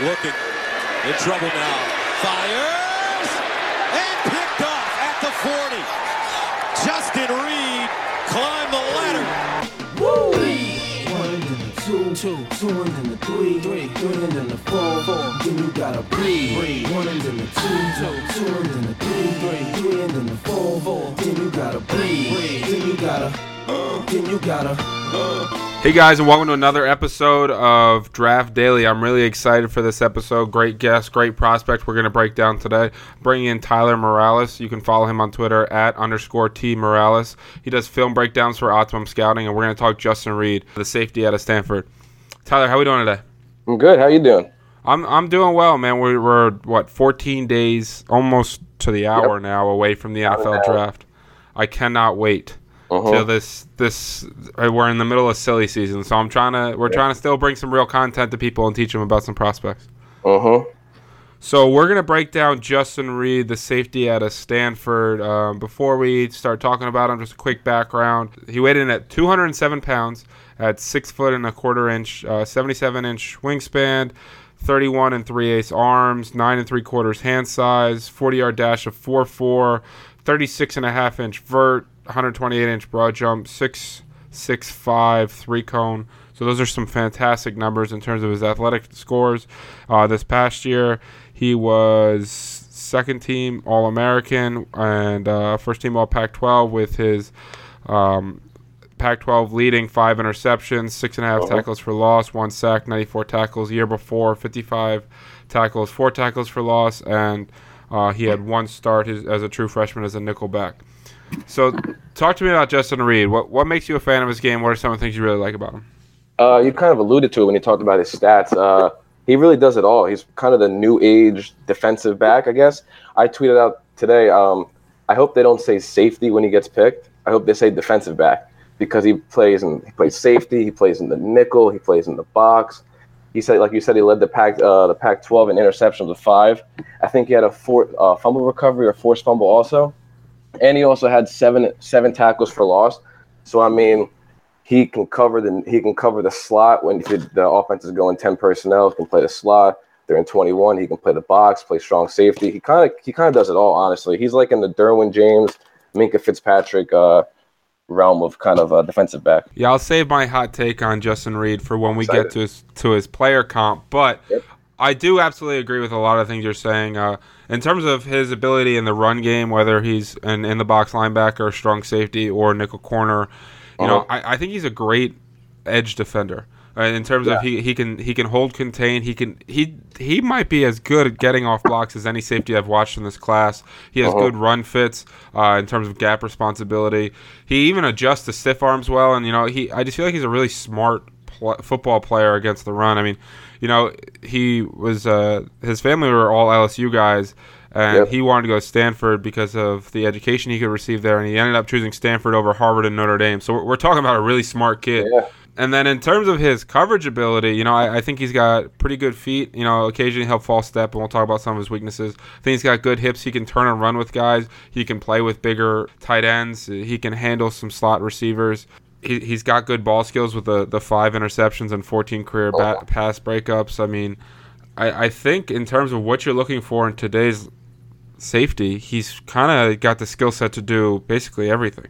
looking in trouble now. Fires and picked off at the 40. Justin Reid climbed the ladder. One and then the two, two, two and then the three, three, three and then the four, four. Then you gotta breathe, breathe. One and then the two, two, two and then the three, three, three and then the four, four. Then you gotta breathe, breathe. Then you gotta, uh, then you gotta, uh. Hey guys, and welcome to another episode of Draft Daily. I'm really excited for this episode. Great guest, great prospect. We're going to break down today. Bringing in Tyler Morales. You can follow him on Twitter at underscore T Morales. He does film breakdowns for Optimum Scouting, and we're going to talk Justin Reid, the safety out of Stanford. Tyler, how we doing today? I'm good. How you doing? I'm I'm doing well, man. We're, we're what 14 days, almost to the hour Yep. now, away from the NFL draft. I cannot wait Uh-huh. till this this uh, we're in the middle of silly season, so I'm trying to we're trying to still bring some real content to people and teach them about some prospects. Uh huh. So we're gonna break down Justin Reid, the safety out of Stanford. Um, before we start talking about him, just a quick background. He weighed in at 207 pounds, at six foot and a quarter inch, uh, 77 inch wingspan, 31 and three eighths arms, nine and three quarters hand size, 40 yard dash of 4.4, 36 and a half inch vert, 128 inch broad jump, six six five three cone. So those are some fantastic numbers in terms of his athletic scores. Uh, this past year, he was second team All American and uh, first team All Pac 12 with his um, Pac 12 leading five interceptions, six and a half tackles for loss, one sack, 94 tackles. Year before, 55 tackles, four tackles for loss, and uh, he had one start his, as a true freshman as a nickel back. So, talk to me about Justin Reid. What what makes you a fan of his game? What are some of the things you really like about him? Uh, you kind of alluded to it when you talked about his stats. Uh, he really does it all. He's kind of the new age defensive back, I guess. I tweeted out today. Um, I hope they don't say safety when he gets picked. I hope they say defensive back because he plays in he plays safety. He plays in the nickel. He plays in the box. He said, like you said, he led the pack uh, the Pac 12 in interceptions of five. I think he had a four, uh, fumble recovery or forced fumble also, and he also had seven seven tackles for loss. So I mean, he can cover the he can cover the slot when the offense is going ten personnel. He can play the slot. They're in twenty one. He can play the box, play strong safety. He kind of he kind of does it all. Honestly, he's like in the Derwin James, Minkah Fitzpatrick uh, realm of kind of uh, defensive back. Yeah, I'll save my hot take on Justin Reid for when we get to his to his player comp. But Yep. I do absolutely agree with a lot of things you're saying. Uh, in terms of his ability in the run game, whether he's an in the box linebacker, strong safety, or nickel corner, you know, Uh-huh. I, I think he's a great edge defender. Uh, in terms of he, he can he can hold contain he can he he might be as good at getting off blocks as any safety I've watched in this class. He has Uh-huh. good run fits uh, in terms of gap responsibility. He even adjusts the stiff arms well, and you know he I just feel like he's a really smart pl- football player against the run. I mean, you know he was uh, his family were all LSU guys. And Yep. he wanted to go to Stanford because of the education he could receive there, and he ended up choosing Stanford over Harvard and Notre Dame. So we're, we're talking about a really smart kid. Yeah. And then in terms of his coverage ability, you know, I, I think he's got pretty good feet. You know, occasionally he'll fall step, and we'll talk about some of his weaknesses. I think he's got good hips. He can turn and run with guys. He can play with bigger tight ends. He can handle some slot receivers. He, he's got good ball skills with the, the five interceptions and 14 career oh, bat, pass breakups. I mean, I, I think in terms of what you're looking for in today's safety, he's kind of got the skill set to do basically everything.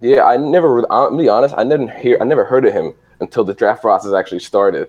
Yeah, I never. I'm be honest. I didn't hear. I never heard of him until the draft process actually started.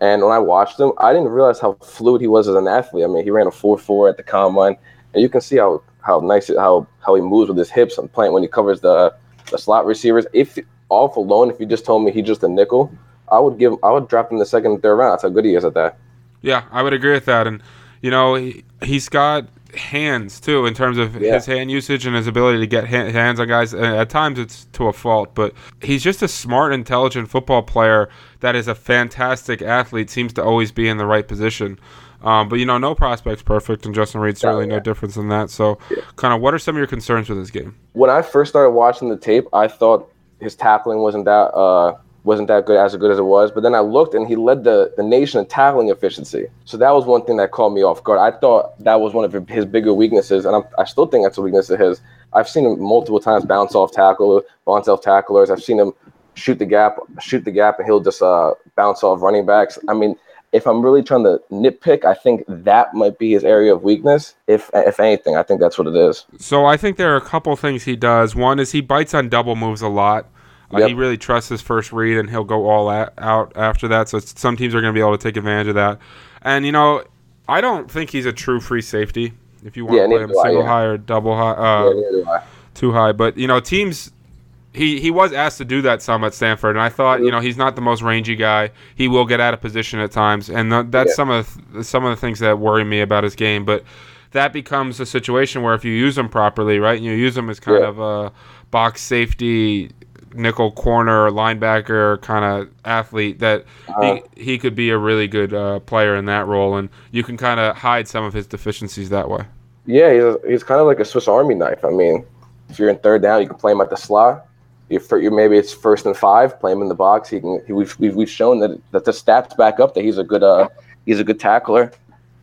And when I watched him, I didn't realize how fluid he was as an athlete. I mean, he ran a four four at the combine, and you can see how how nice it, how how he moves with his hips and playing when he covers the the slot receivers. If off alone, if you just told me he's just a nickel, I would give. I would draft him the second and third round. That's how good he is at that. Yeah, I would agree with that. And, you know, he, he's got hands, too, in terms of Yeah. his hand usage and his ability to get ha- hands on guys. At times it's to a fault, but he's just a smart, intelligent football player that is a fantastic athlete, seems to always be in the right position. Um, but, you know, no prospect's perfect, and Justin Reid's certainly no yeah. difference in that. So, kind of, what are some of your concerns with this game? when I first started watching the tape, I thought his tackling wasn't that uh, wasn't that good as good as it was. But then I looked, and he led the, the nation in tackling efficiency. So that was one thing that caught me off guard. I thought that was one of his bigger weaknesses, and I'm, I still think that's a weakness of his. I've seen him multiple times bounce off tackle, bounce off tacklers. I've seen him shoot the gap, shoot the gap, and he'll just uh, bounce off running backs. I mean, if I'm really trying to nitpick, I think that might be his area of weakness. If if anything, I think that's what it is. So I think there are a couple things he does. One is he bites on double moves a lot. Uh, Yep. He really trusts his first read, and he'll go all a- out after that. So some teams are going to be able to take advantage of that. And you know, I don't think he's a true free safety. If you want Yeah, to play him do I, single yeah. high or double high, uh, I. too high. But you know, teams. He, he was asked to do that some at Stanford, and I thought you know he's not the most rangy guy. He will get out of position at times, and th- that's Yeah. some of the, some of the things that worry me about his game. But that becomes a situation where if you use him properly, right, and you use him as kind Yeah. of a box safety, nickel corner, linebacker kind of athlete, that Uh-huh. he he could be a really good uh, player in that role, and you can kind of hide some of his deficiencies that way. Yeah, he's, he's kind of like a Swiss Army knife. I mean, if you're in third down, you can play him at the slot. If you're maybe it's first and five, play him in the box. He can. He, we've, we've we've shown that that the stats back up that he's a good uh he's a good tackler.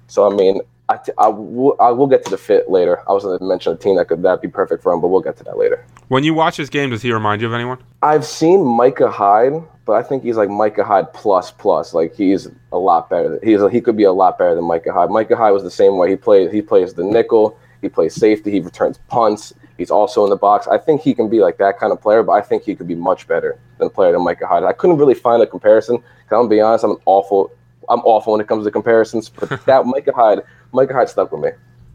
So I mean, I, t- I will I will get to the fit later. I was going to mention a team that could that be perfect for him, but we'll get to that later. When you watch his game, does he remind you of anyone? I've seen Micah Hyde, but I think he's like Micah Hyde plus plus. Like he's a lot better. He's he could be a lot better than Micah Hyde. Micah Hyde was the same way. He played he plays the nickel. He plays safety. He returns punts. He's also in the box. I think he can be like that kind of player, but I think he could be much better than a player than Micah Hyde. I couldn't really find a comparison. 'cause I'm gonna be honest, I'm an awful. I'm awful when it comes to comparisons. But that Micah Hyde, Micah Hyde stuck with me.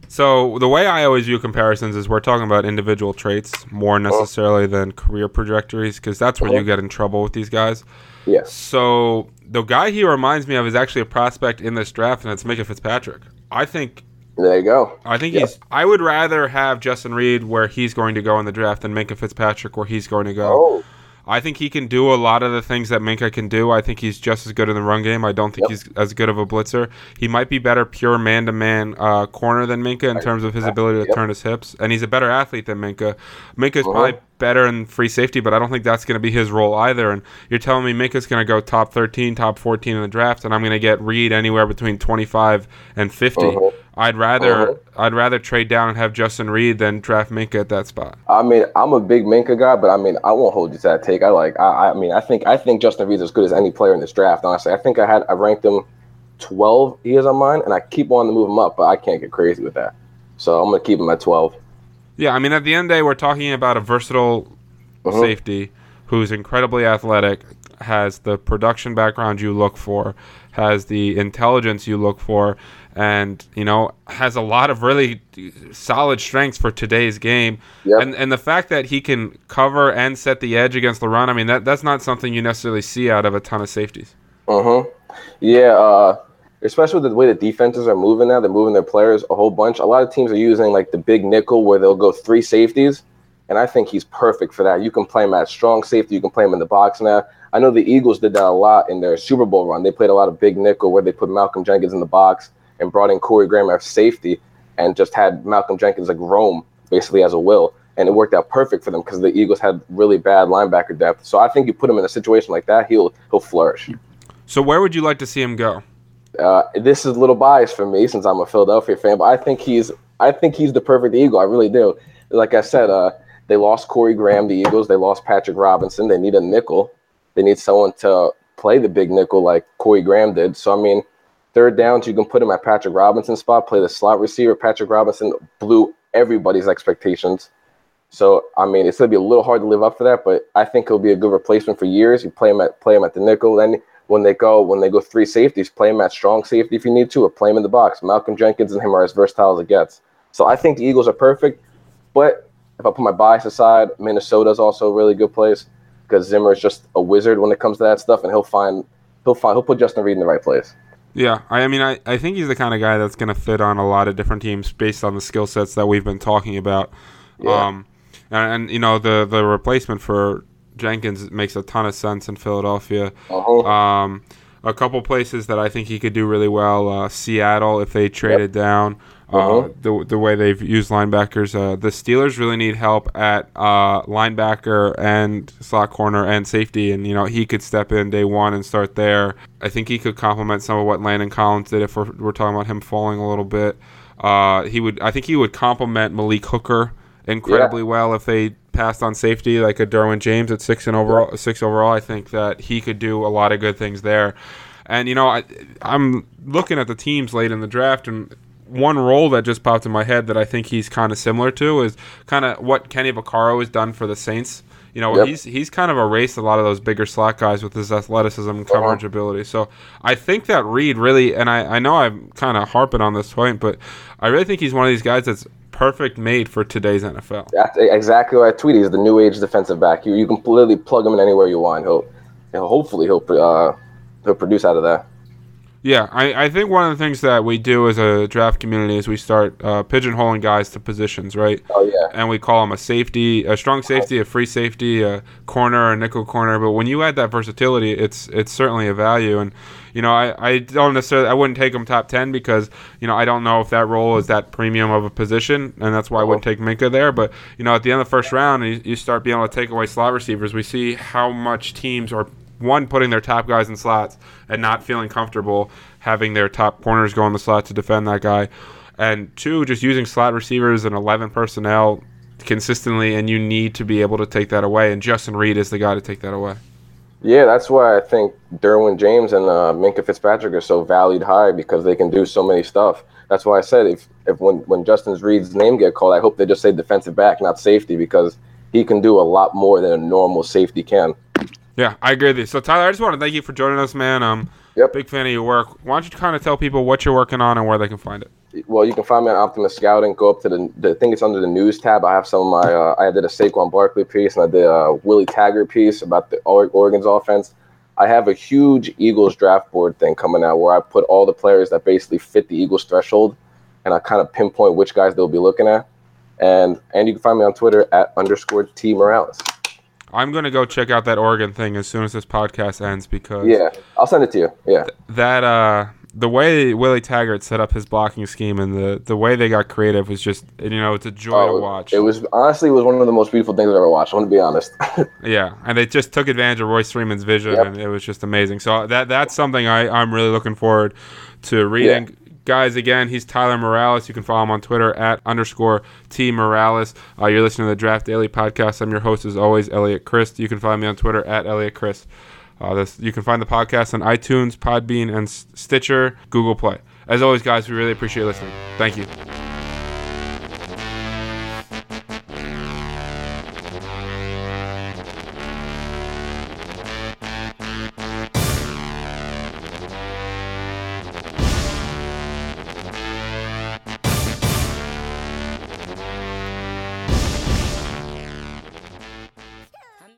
So the way I always view comparisons is we're talking about individual traits more uh-huh. necessarily than career trajectories because that's where you uh-huh. get in trouble with these guys. Yes. So the guy he reminds me of is actually a prospect in this draft, and it's Micah Fitzpatrick. I think There you go. I think Yep. he's. I would rather have Justin Reid where he's going to go in the draft than Minkah Fitzpatrick where he's going to go. Oh, I think he can do a lot of the things that Minkah can do. I think he's just as good in the run game. I don't think Yep. he's as good of a blitzer. He might be better pure man to man corner than Minkah in terms of his ability to Yep. turn his hips, and he's a better athlete than Minkah. Minkah's Uh-huh. probably better in free safety, but I don't think that's going to be his role either. And you're telling me Minkah's going to go top 13, top 14 in the draft, and I'm going to get Reid anywhere between 25 and 50. Uh-huh. I'd rather Uh-huh. I'd rather trade down and have Justin Reid than draft Minkah at that spot. I mean, I'm a big Minkah guy, but I mean, I won't hold you to that take. I like, I, I mean, I think, I think Justin Reid's as good as any player in this draft. Honestly, I think I had, I ranked him 12 years on mine, and I keep wanting to move him up, but I can't get crazy with that. So I'm gonna keep him at 12. Yeah, I mean, at the end of the day, we're talking about a versatile Uh-huh. safety who's incredibly athletic, has the production background you look for, has the intelligence you look for, and you know has a lot of really solid strengths for today's game. Yep. And and the fact that he can cover and set the edge against the run, I mean, that that's not something you necessarily see out of a ton of safeties. Uh-huh. Yeah, uh, especially with the way the defenses are moving now, they're moving their players a whole bunch. A lot of teams are using like the big nickel where they'll go three safeties, and I think he's perfect for that. You can play him at strong safety, you can play him in the box now. I know the Eagles did that a lot in their Super Bowl run. They played a lot of big nickel where they put Malcolm Jenkins in the box and brought in Corey Graham as safety and just had Malcolm Jenkins like roam basically as a will. And it worked out perfect for them because the Eagles had really bad linebacker depth. So I think you put him in a situation like that, he'll he'll flourish. So where would you like to see him go? Uh, this is a little biased for me since I'm a Philadelphia fan, but I think he's I think he's the perfect Eagle. I really do. Like I said, uh, they lost Corey Graham, the Eagles. They lost Patrick Robinson. They need a nickel. They need someone to play the big nickel like Corey Graham did. So I mean, third downs you can put him at Patrick Robinson's spot, play the slot receiver. Patrick Robinson blew everybody's expectations. So I mean, it's gonna be a little hard to live up for that, but I think he'll be a good replacement for years. You play him at play him at the nickel, then when they go when they go three safeties, play him at strong safety if you need to, or play him in the box. Malcolm Jenkins and him are as versatile as it gets. So I think the Eagles are perfect, but if I put my bias aside, Minnesota's also a really good place because Zimmer is just a wizard when it comes to that stuff, and he'll find he'll find he'll put Justin Reid in the right place. Yeah, I, I mean, I, I think he's the kind of guy that's going to fit on a lot of different teams based on the skill sets that we've been talking about. Yeah. Um, and, and you know the the replacement for Jenkins makes a ton of sense in Philadelphia. Uh-huh. Um, a couple places that I think he could do really well. Uh, Seattle, if they traded down. Uh, Uh-huh. the, the way they've used linebackers, uh, the Steelers really need help at uh, linebacker and slot corner and safety, and you know he could step in day one and start there. I think he could complement some of what Landon Collins did if we're, we're talking about him falling a little bit. Uh, he would, I think he would complement Malik Hooker incredibly well if they passed on safety like a Derwin James at six and overall six overall. I think that he could do a lot of good things there. And you know, I, I'm looking at the teams late in the draft, and one role that just popped in my head that I think he's kind of similar to is kind of what Kenny Vaccaro has done for the Saints. You know, Yep. he's he's kind of erased a lot of those bigger slot guys with his athleticism and coverage ability. So I think that Reid really, and I, I know I'm kind of harping on this point, but I really think he's one of these guys that's perfect made for today's NFL. That's exactly what I tweeted. He's the new age defensive back. You you can literally plug him in anywhere you want. He'll, he'll hopefully he'll uh, he'll produce out of that. Yeah, I, I think one of the things that we do as a draft community is we start uh, pigeonholing guys to positions, right? Oh yeah, and we call them a safety, a strong safety, a free safety, a corner, a nickel corner. But when you add that versatility, it's it's certainly a value. And you know, I, I don't necessarily I wouldn't take him top ten because you know I don't know if that role is that premium of a position, and that's why I wouldn't take Minkah there. But you know, at the end of the first round, you, you start being able to take away slot receivers. We see how much teams are one putting their top guys in slots and not feeling comfortable having their top corners go in the slot to defend that guy and two just using slot receivers and 11 personnel consistently and you need to be able to take that away and justin reid is the guy to take that away yeah. That's why I think Derwin James and uh, Minkah Fitzpatrick are so valued high because they can do so many stuff. That's why I said if if when when Justin Reid's name get called, I hope they just say defensive back, not safety, because he can do a lot more than a normal safety can. Yeah i agree with you so tyler i just want to thank you for joining us man um Yep. big fan of your work why don't you kind of tell people what you're working on and where they can find it Well, you can find me on Optimum Scouting. Go up to the, the I think it's under the news tab. I have some of my. Uh, I did a Saquon Barkley piece and I did a Willie Taggart piece about the Oregon's offense. I have a huge Eagles draft board thing coming out where I put all the players that basically fit the Eagles threshold, and I kind of pinpoint which guys they'll be looking at. And and you can find me on Twitter at underscore T Morales. I'm going to go check out that oregon thing as soon as this podcast ends because Yeah, I'll send it to you. Yeah, that uh the way Willie Taggart set up his blocking scheme and the the way they got creative was just you know it's a joy Oh, to watch. It was honestly it was one of the most beautiful things I've ever watched. I want to be honest. yeah, and they just took advantage of Royce Freeman's vision Yep. and it was just amazing. So that that's something I I'm really looking forward to reading. Guys, again, he's Tyler Morales. You can follow him on Twitter at underscore T Morales. Uh, you're listening to the Draft Daily podcast. I'm your host, as always, Elliot Christ. You can find me on Twitter at Elliot Christ. Uh, this, you can find the podcast on iTunes, Podbean, and Stitcher, Google Play. As always, guys, we really appreciate listening. Thank you.